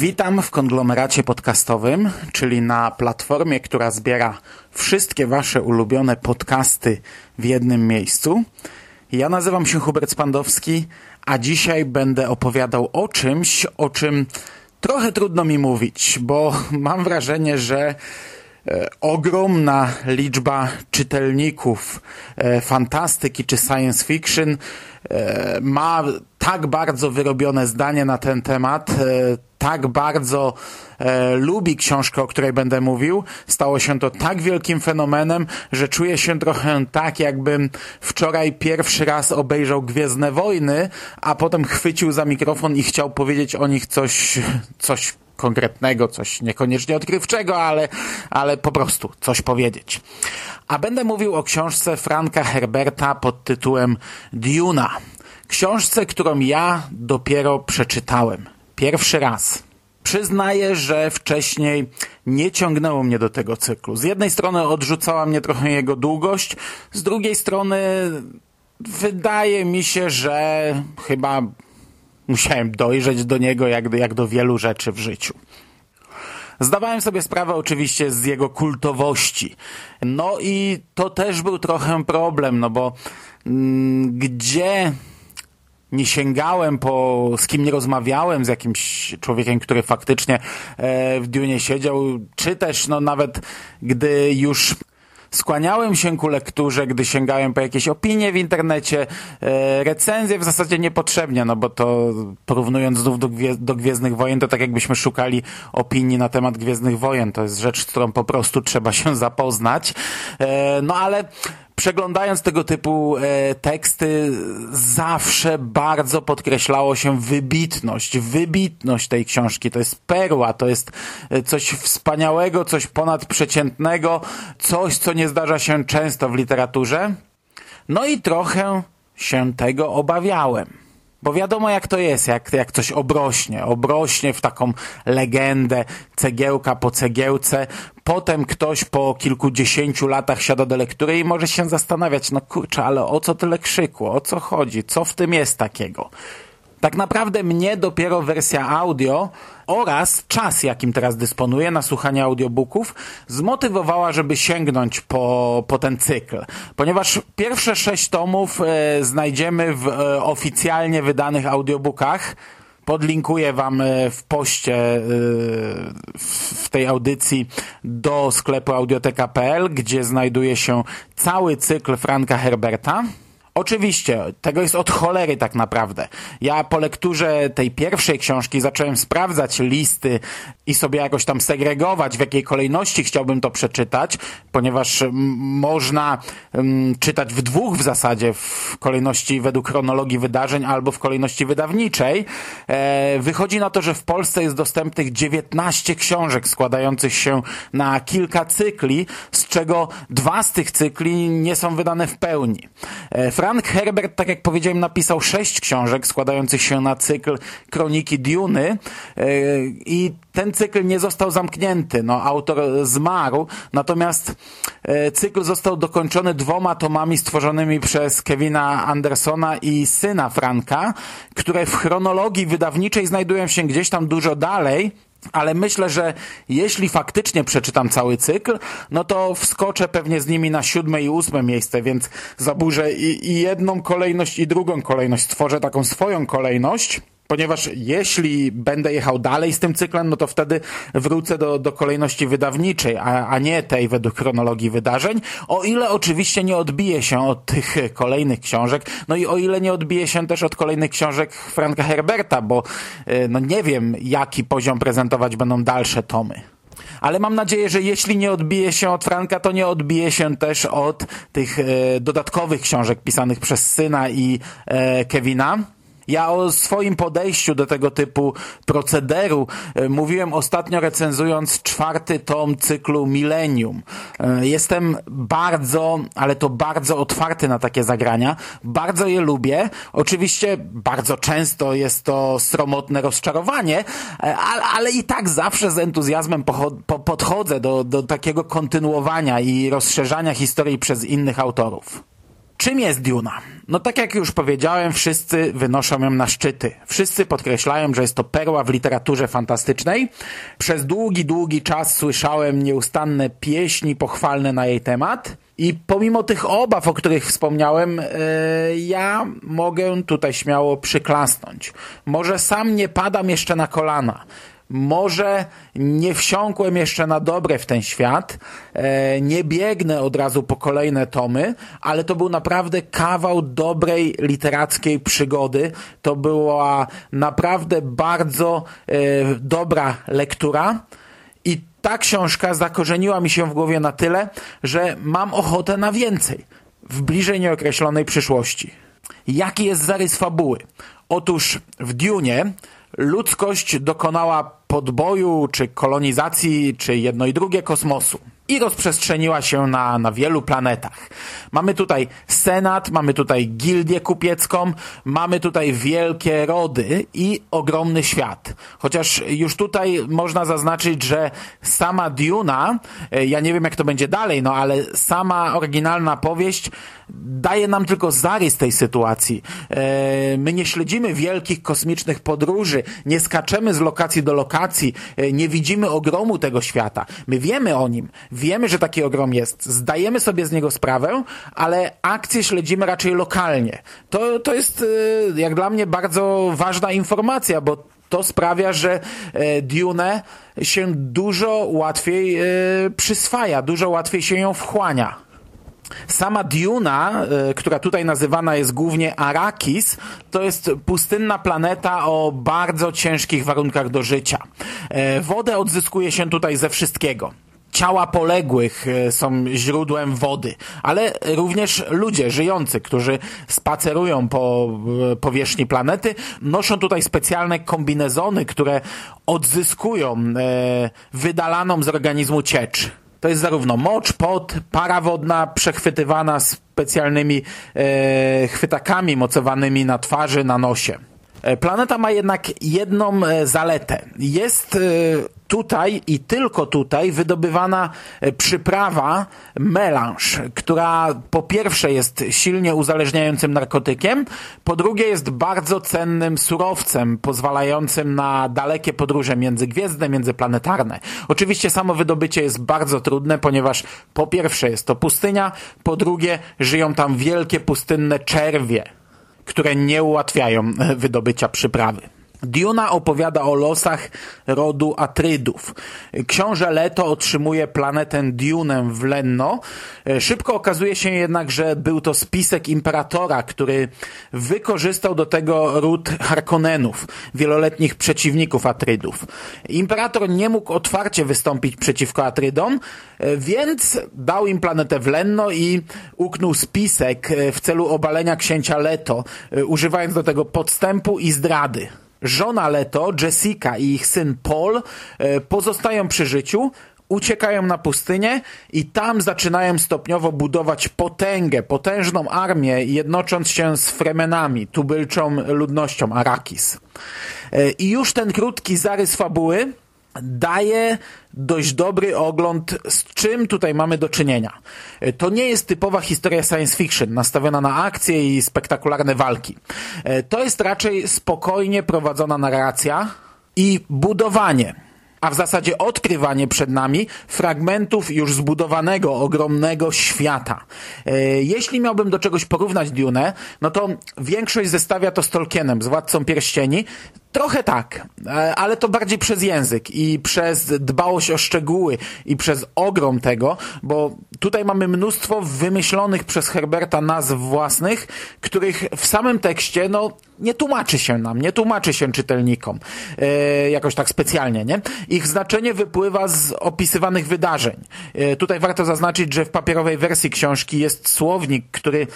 Witam w konglomeracie podcastowym, czyli na platformie, która zbiera wszystkie Wasze ulubione podcasty w jednym miejscu. Ja nazywam się Hubert Spandowski, a dzisiaj będę opowiadał o czymś, o czym trochę trudno mi mówić, bo mam wrażenie, że ogromna liczba czytelników e, fantastyki czy science fiction e, ma tak bardzo wyrobione zdanie na ten temat, tak bardzo e, lubi książkę, o której będę mówił. Stało się to tak wielkim fenomenem, że czuję się trochę tak, jakbym wczoraj pierwszy raz obejrzał Gwiezdne Wojny, a potem chwycił za mikrofon i chciał powiedzieć o nich coś, coś konkretnego, coś niekoniecznie odkrywczego, ale, ale po prostu coś powiedzieć. A będę mówił o książce Franka Herberta pod tytułem Duna. Książce, którą ja dopiero przeczytałem. Pierwszy raz. Przyznaję, że wcześniej nie ciągnęło mnie do tego cyklu. Z jednej strony odrzucała mnie trochę jego długość, z drugiej strony wydaje mi się, że chyba musiałem dojrzeć do niego jak jak do wielu rzeczy w życiu. Zdawałem sobie sprawę oczywiście z jego kultowości. No i to też był trochę problem, no bo mm, gdzie nie sięgałem po, z kim nie rozmawiałem, z jakimś człowiekiem, który faktycznie e, w Dune siedział, czy też no nawet gdy już skłaniałem się ku lekturze, gdy sięgałem po jakieś opinie w internecie, e, recenzje w zasadzie niepotrzebnie, no bo to porównując znów do, do Gwiezdnych Wojen, to tak jakbyśmy szukali opinii na temat Gwiezdnych Wojen. To jest rzecz, z którą po prostu trzeba się zapoznać. E, no ale przeglądając tego typu e, teksty, zawsze bardzo podkreślało się wybitność, wybitność tej książki. To jest perła, to jest e, coś wspaniałego, coś ponadprzeciętnego, coś, co nie zdarza się często w literaturze. No i trochę się tego obawiałem. Bo wiadomo jak to jest, jak, jak coś obrośnie, obrośnie w taką legendę, cegiełka po cegiełce, potem ktoś po kilkudziesięciu latach siada do lektury i może się zastanawiać, no kurczę, ale o co tyle krzyku, o co chodzi, co w tym jest takiego. Tak naprawdę mnie dopiero wersja audio oraz czas, jakim teraz dysponuję na słuchanie audiobooków, zmotywowała, żeby sięgnąć po, po ten cykl. Ponieważ pierwsze sześć tomów e, znajdziemy w e, oficjalnie wydanych audiobookach. Podlinkuję Wam e, w poście e, w tej audycji do sklepu audioteka.pl, gdzie znajduje się cały cykl Franka Herberta. Oczywiście, tego jest od cholery tak naprawdę. Ja po lekturze tej pierwszej książki zacząłem sprawdzać listy i sobie jakoś tam segregować, w jakiej kolejności chciałbym to przeczytać, ponieważ można czytać w dwóch w zasadzie, w kolejności według chronologii wydarzeń albo w kolejności wydawniczej. E, wychodzi na to, że w Polsce jest dostępnych 19 książek składających się na kilka cykli, z czego dwa z tych cykli nie są wydane w pełni. E, Frank Herbert, tak jak powiedziałem, napisał sześć książek składających się na cykl Kroniki Duny e, i ten cykl nie został zamknięty. No, autor zmarł, natomiast e, cykl został dokończony dwoma tomami stworzonymi przez Kevina Andersona i syna Franka, które w chronologii wydawniczej znajdują się gdzieś tam dużo dalej, ale myślę, że jeśli faktycznie przeczytam cały cykl, no to wskoczę pewnie z nimi na siódme i ósme miejsce, więc zaburzę i, i jedną kolejność i drugą kolejność, stworzę taką swoją kolejność ponieważ jeśli będę jechał dalej z tym cyklem, no to wtedy wrócę do, do kolejności wydawniczej, a, a nie tej według chronologii wydarzeń, o ile oczywiście nie odbije się od tych kolejnych książek, no i o ile nie odbije się też od kolejnych książek Franka Herberta, bo e, no nie wiem, jaki poziom prezentować będą dalsze tomy ale mam nadzieję, że jeśli nie odbije się od Franka, to nie odbije się też od tych e, dodatkowych książek pisanych przez syna i e, Kevina. Ja o swoim podejściu do tego typu procederu e, mówiłem ostatnio recenzując czwarty tom cyklu Millennium. E, jestem bardzo, ale to bardzo otwarty na takie zagrania. Bardzo je lubię. Oczywiście bardzo często jest to sromotne rozczarowanie, e, ale, ale i tak zawsze z entuzjazmem podchodzę do, do takiego kontynuowania i rozszerzania historii przez innych autorów. Czym jest Duna? No tak jak już powiedziałem, wszyscy wynoszą ją na szczyty. Wszyscy podkreślają, że jest to perła w literaturze fantastycznej. Przez długi, długi czas słyszałem nieustanne pieśni pochwalne na jej temat. I pomimo tych obaw, o których wspomniałem, yy, ja mogę tutaj śmiało przyklasnąć. Może sam nie padam jeszcze na kolana. Może nie wsiąkłem jeszcze na dobre w ten świat, e, nie biegnę od razu po kolejne tomy, ale to był naprawdę kawał dobrej literackiej przygody. To była naprawdę bardzo e, dobra lektura i ta książka zakorzeniła mi się w głowie na tyle, że mam ochotę na więcej w bliżej nieokreślonej przyszłości. Jaki jest zarys fabuły? Otóż w Dune ludzkość dokonała podboju, czy kolonizacji, czy jedno i drugie kosmosu i rozprzestrzeniła się na, na wielu planetach. Mamy tutaj senat, mamy tutaj gildię kupiecką, mamy tutaj wielkie rody i ogromny świat. Chociaż już tutaj można zaznaczyć, że sama Duna, e, ja nie wiem jak to będzie dalej, no ale sama oryginalna powieść daje nam tylko zarys tej sytuacji. E, my nie śledzimy wielkich kosmicznych podróży, nie skaczemy z lokacji do lokacji, e, nie widzimy ogromu tego świata. My wiemy o nim, Wiemy, że taki ogrom jest, zdajemy sobie z niego sprawę, ale akcje śledzimy raczej lokalnie. To, to jest y, jak dla mnie bardzo ważna informacja, bo to sprawia, że e, Dune się dużo łatwiej e, przyswaja, dużo łatwiej się ją wchłania. Sama Duna, e, która tutaj nazywana jest głównie Arakis, to jest pustynna planeta o bardzo ciężkich warunkach do życia. Wodę odzyskuje się tutaj ze wszystkiego ciała poległych e, są źródłem wody, ale również ludzie żyjący, którzy spacerują po e, powierzchni planety, noszą tutaj specjalne kombinezony, które odzyskują e, wydalaną z organizmu ciecz. To jest zarówno mocz, pot, para wodna przechwytywana specjalnymi chwytakami mocowanymi na twarzy, na nosie. Planeta ma jednak jedną zaletę. Jest tutaj i tylko tutaj wydobywana e, przyprawa melange, która po pierwsze jest silnie uzależniającym narkotykiem, po drugie jest bardzo cennym surowcem pozwalającym na dalekie podróże międzygwiezdne, międzyplanetarne. Oczywiście samo wydobycie jest bardzo trudne, ponieważ po pierwsze jest to pustynia, po drugie żyją tam wielkie pustynne czerwie, które nie ułatwiają wydobycia przyprawy. Duna opowiada o losach rodu Atrydów. Książę Leto otrzymuje planetę Dunę w Lenno. Szybko okazuje się jednak, że był to spisek imperatora, który wykorzystał do tego ród Harkonnenów, wieloletnich przeciwników Atrydów. Imperator nie mógł otwarcie wystąpić przeciwko Atrydom, więc dał im planetę w Lenno i uknął spisek w celu obalenia księcia Leto, używając do tego podstępu i zdrady. Żona Leto, Jessica i ich syn Paul e, pozostają przy życiu, uciekają na pustynię i tam zaczynają stopniowo budować potęgę, potężną armię, jednocząc się z Fremenami, tubylczą ludnością Arakis. E, I już ten krótki zarys fabuły daje dość dobry ogląd, z czym tutaj mamy do czynienia. To nie jest typowa historia science fiction, nastawiona na akcje i spektakularne walki. To jest raczej spokojnie prowadzona narracja i budowanie a w zasadzie odkrywanie przed nami fragmentów już zbudowanego, ogromnego świata. E, jeśli miałbym do czegoś porównać Dune, no to większość zestawia to z Tolkienem, z Władcą Pierścieni. Trochę tak, e, ale to bardziej przez język i przez dbałość o szczegóły i przez ogrom tego, bo tutaj mamy mnóstwo wymyślonych przez Herberta nazw własnych, których w samym tekście, no, nie tłumaczy się nam, nie tłumaczy się czytelnikom e, jakoś tak specjalnie, nie? Ich znaczenie wypływa z opisywanych wydarzeń. E, tutaj warto zaznaczyć, że w papierowej wersji książki jest słownik, który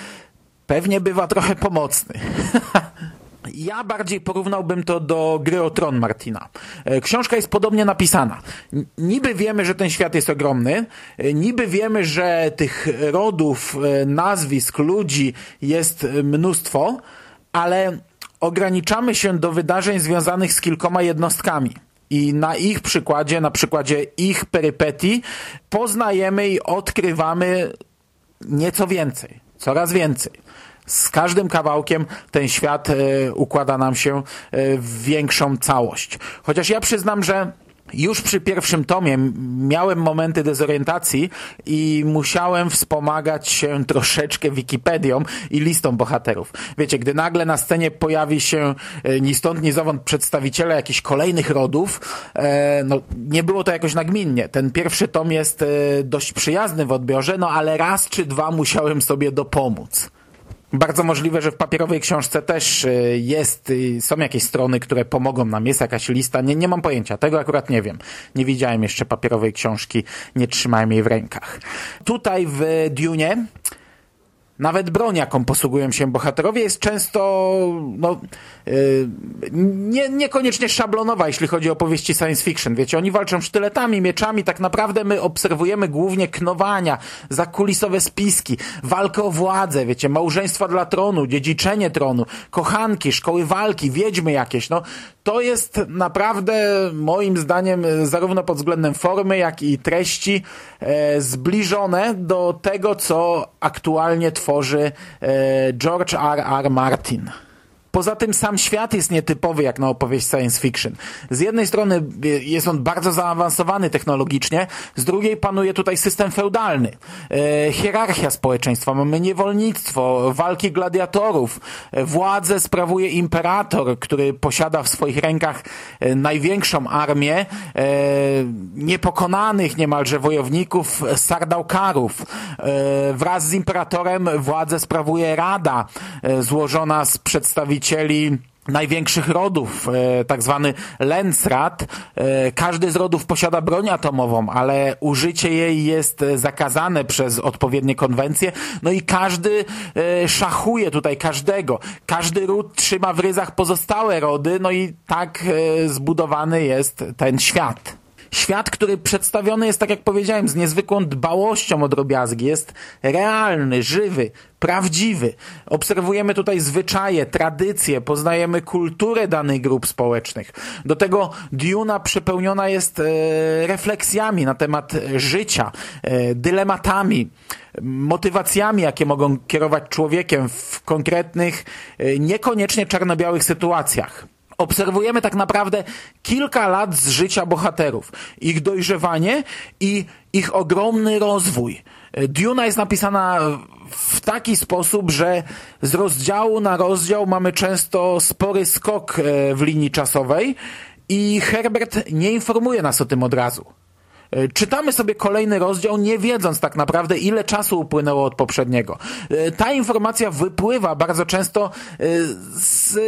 pewnie bywa trochę pomocny. Ja bardziej porównałbym to do gry o tron Martina. E, książka jest podobnie napisana. Niby wiemy, że ten świat jest ogromny, e, niby wiemy, że tych rodów, e, nazwisk, ludzi jest mnóstwo, ale ograniczamy się do wydarzeń związanych z kilkoma jednostkami. I na ich przykładzie, na przykładzie ich perypetii, poznajemy i odkrywamy nieco więcej, coraz więcej z każdym kawałkiem ten świat e, układa nam się e, w większą całość. Chociaż ja przyznam, że już przy pierwszym tomie miałem momenty dezorientacji i musiałem wspomagać się troszeczkę Wikipedią i listą bohaterów. Wiecie, gdy nagle na scenie pojawi się e, ni stąd, ni zowąd przedstawiciele jakichś kolejnych rodów, no nie było to jakoś nagminnie. Ten pierwszy tom jest dość przyjazny w odbiorze, no ale raz czy dwa musiałem sobie dopomóc. Bardzo możliwe, że w papierowej książce też e, jest, są jakieś strony, które pomogą nam, jest jakaś lista, nie, nie mam pojęcia, tego akurat nie wiem. Nie widziałem jeszcze papierowej książki, nie trzymałem jej w rękach. Tutaj w Dune nawet broń, jaką posługują się bohaterowie, jest często no, yy, nie, niekoniecznie szablonowa, jeśli chodzi o powieści science fiction. Wiecie, oni walczą sztyletami, mieczami, tak naprawdę my obserwujemy głównie knowania, zakulisowe spiski, walkę o władzę, wiecie, małżeństwa dla tronu, dziedziczenie tronu, kochanki, szkoły walki, wiedźmy jakieś. No, to jest naprawdę moim zdaniem zarówno pod względem formy, jak i treści e, zbliżone do tego, co aktualnie tworzy e, George R. R. Martin. Poza tym sam świat jest nietypowy jak na opowieść science fiction. Z jednej strony jest on bardzo zaawansowany technologicznie, z drugiej panuje tutaj system feudalny, e, hierarchia społeczeństwa, mamy niewolnictwo, walki gladiatorów, e, władzę sprawuje imperator, który posiada w swoich rękach e, największą armię e, niepokonanych niemalże wojowników Sardaukarów. E, wraz z imperatorem władzę sprawuje rada e, złożona z przedstawicieli przedstawicieli największych rodów, e, tak zwany Lensrat. E, każdy z rodów posiada broń atomową, ale użycie jej jest zakazane przez odpowiednie konwencje. No i każdy e, szachuje tutaj każdego. Każdy ród trzyma w ryzach pozostałe rody, no i tak zbudowany jest ten świat. Świat, który przedstawiony jest, tak jak powiedziałem, z niezwykłą dbałością o drobiazgi. Jest realny, żywy, prawdziwy. Obserwujemy tutaj zwyczaje, tradycje, poznajemy kulturę danych grup społecznych. Do tego Duna przepełniona jest e, refleksjami na temat życia, e, dylematami, motywacjami, jakie mogą kierować człowiekiem w konkretnych, e, niekoniecznie czarno-białych sytuacjach obserwujemy tak naprawdę kilka lat z życia bohaterów, ich dojrzewanie i ich ogromny rozwój. Duna jest napisana w taki sposób, że z rozdziału na rozdział mamy często spory skok e, w linii czasowej i Herbert nie informuje nas o tym od razu. E, czytamy sobie kolejny rozdział, nie wiedząc tak naprawdę, ile czasu upłynęło od poprzedniego. E, ta informacja wypływa bardzo często e, z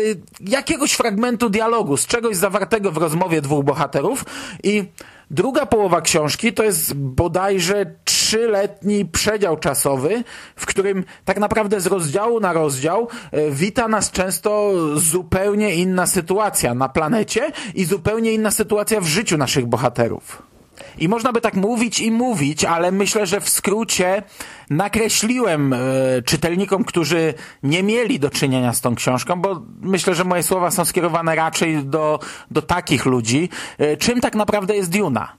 jakiegoś fragmentu dialogu, z czegoś zawartego w rozmowie dwóch bohaterów i Druga połowa książki to jest bodajże trzyletni przedział czasowy, w którym tak naprawdę z rozdziału na rozdział wita nas często zupełnie inna sytuacja na planecie i zupełnie inna sytuacja w życiu naszych bohaterów. I można by tak mówić i mówić, ale myślę, że w skrócie nakreśliłem e, czytelnikom, którzy nie mieli do czynienia z tą książką, bo myślę, że moje słowa są skierowane raczej do, do takich ludzi, e, czym tak naprawdę jest Duna.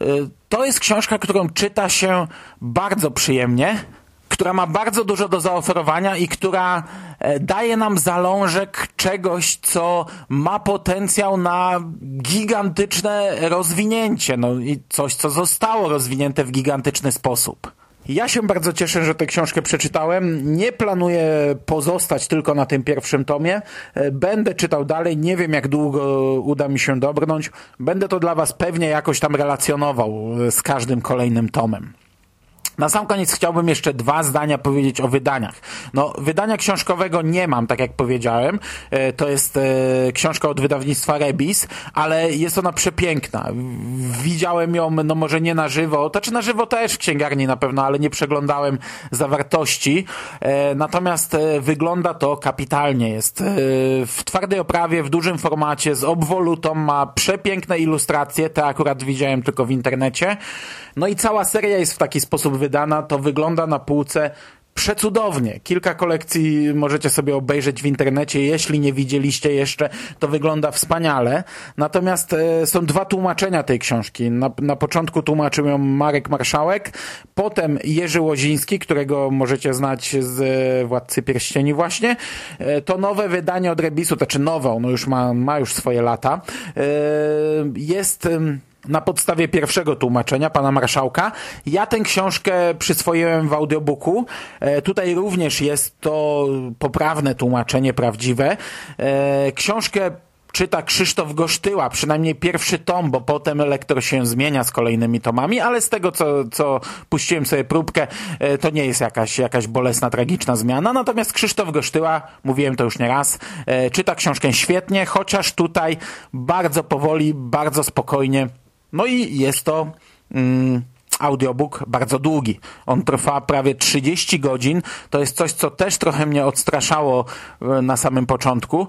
E, to jest książka, którą czyta się bardzo przyjemnie, która ma bardzo dużo do zaoferowania i która e, daje nam zalążek czegoś, co ma potencjał na gigantyczne rozwinięcie, no i coś, co zostało rozwinięte w gigantyczny sposób. Ja się bardzo cieszę, że tę książkę przeczytałem. Nie planuję pozostać tylko na tym pierwszym tomie. E, będę czytał dalej. Nie wiem, jak długo uda mi się dobrnąć. Będę to dla Was pewnie jakoś tam relacjonował z każdym kolejnym tomem. Na sam koniec chciałbym jeszcze dwa zdania powiedzieć o wydaniach. No, wydania książkowego nie mam, tak jak powiedziałem. E, to jest e, książka od wydawnictwa Rebis, ale jest ona przepiękna. Widziałem ją, no może nie na żywo, to czy na żywo też w księgarni na pewno, ale nie przeglądałem zawartości. E, natomiast wygląda to kapitalnie. Jest w twardej oprawie, w dużym formacie, z obwolutą, ma przepiękne ilustracje, te akurat widziałem tylko w internecie. No i cała seria jest w taki sposób wydana, to wygląda na półce przecudownie. Kilka kolekcji możecie sobie obejrzeć w internecie. Jeśli nie widzieliście jeszcze, to wygląda wspaniale. Natomiast e, są dwa tłumaczenia tej książki. Na, na początku tłumaczył ją Marek Marszałek, potem Jerzy Łoziński, którego możecie znać z e, Władcy Pierścieni właśnie. E, to nowe wydanie od Rebisu, to znaczy nowe, ono już ma, ma już swoje lata. Jest... na podstawie pierwszego tłumaczenia pana marszałka. Ja tę książkę przyswoiłem w audiobooku. E, tutaj również jest to poprawne tłumaczenie, prawdziwe. E, książkę czyta Krzysztof Gosztyła, przynajmniej pierwszy tom, bo potem lektor się zmienia z kolejnymi tomami, ale z tego, co, co puściłem sobie próbkę, e, to nie jest jakaś, jakaś bolesna, tragiczna zmiana. Natomiast Krzysztof Gosztyła, mówiłem to już nie raz, czyta książkę świetnie, chociaż tutaj bardzo powoli, bardzo spokojnie no i jest to mm, audiobook bardzo długi. On trwa prawie 30 godzin. To jest coś, co też trochę mnie odstraszało e, na samym początku.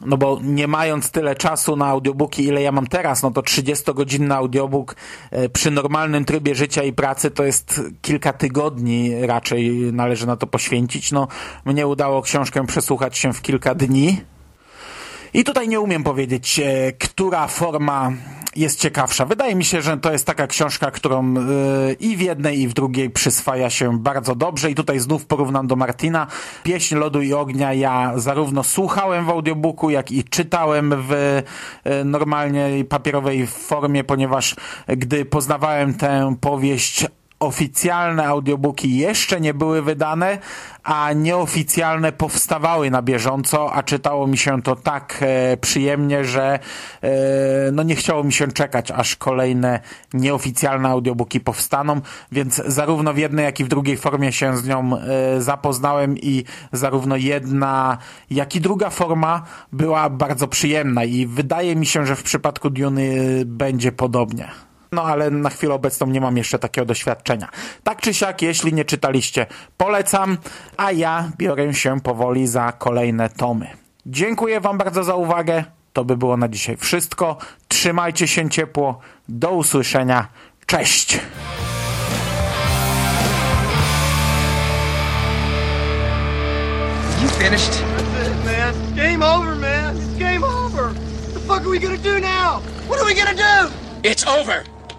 No bo nie mając tyle czasu na audiobooki, ile ja mam teraz, no to 30-godzinny audiobook e, przy normalnym trybie życia i pracy to jest kilka tygodni raczej należy na to poświęcić. No mnie udało książkę przesłuchać się w kilka dni. I tutaj nie umiem powiedzieć, e, która forma jest ciekawsza. Wydaje mi się, że to jest taka książka, którą e, i w jednej, i w drugiej przyswaja się bardzo dobrze. I tutaj znów porównam do Martina. Pieśń Lodu i Ognia ja zarówno słuchałem w audiobooku, jak i czytałem w e, normalnej papierowej formie, ponieważ gdy poznawałem tę powieść oficjalne audiobooki jeszcze nie były wydane, a nieoficjalne powstawały na bieżąco, a czytało mi się to tak e, przyjemnie, że e, no nie chciało mi się czekać, aż kolejne nieoficjalne audiobooki powstaną, więc zarówno w jednej, jak i w drugiej formie się z nią e, zapoznałem i zarówno jedna, jak i druga forma była bardzo przyjemna i wydaje mi się, że w przypadku Duny będzie podobnie. No ale na chwilę obecną nie mam jeszcze takiego doświadczenia. Tak czy siak, jeśli nie czytaliście, polecam, a ja biorę się powoli za kolejne tomy. Dziękuję Wam bardzo za uwagę. To by było na dzisiaj wszystko. Trzymajcie się ciepło. Do usłyszenia. Cześć! You finished? That's it, man. Game over, man. It's game over. What the fuck are we gonna do now? What are we gonna do? It's over.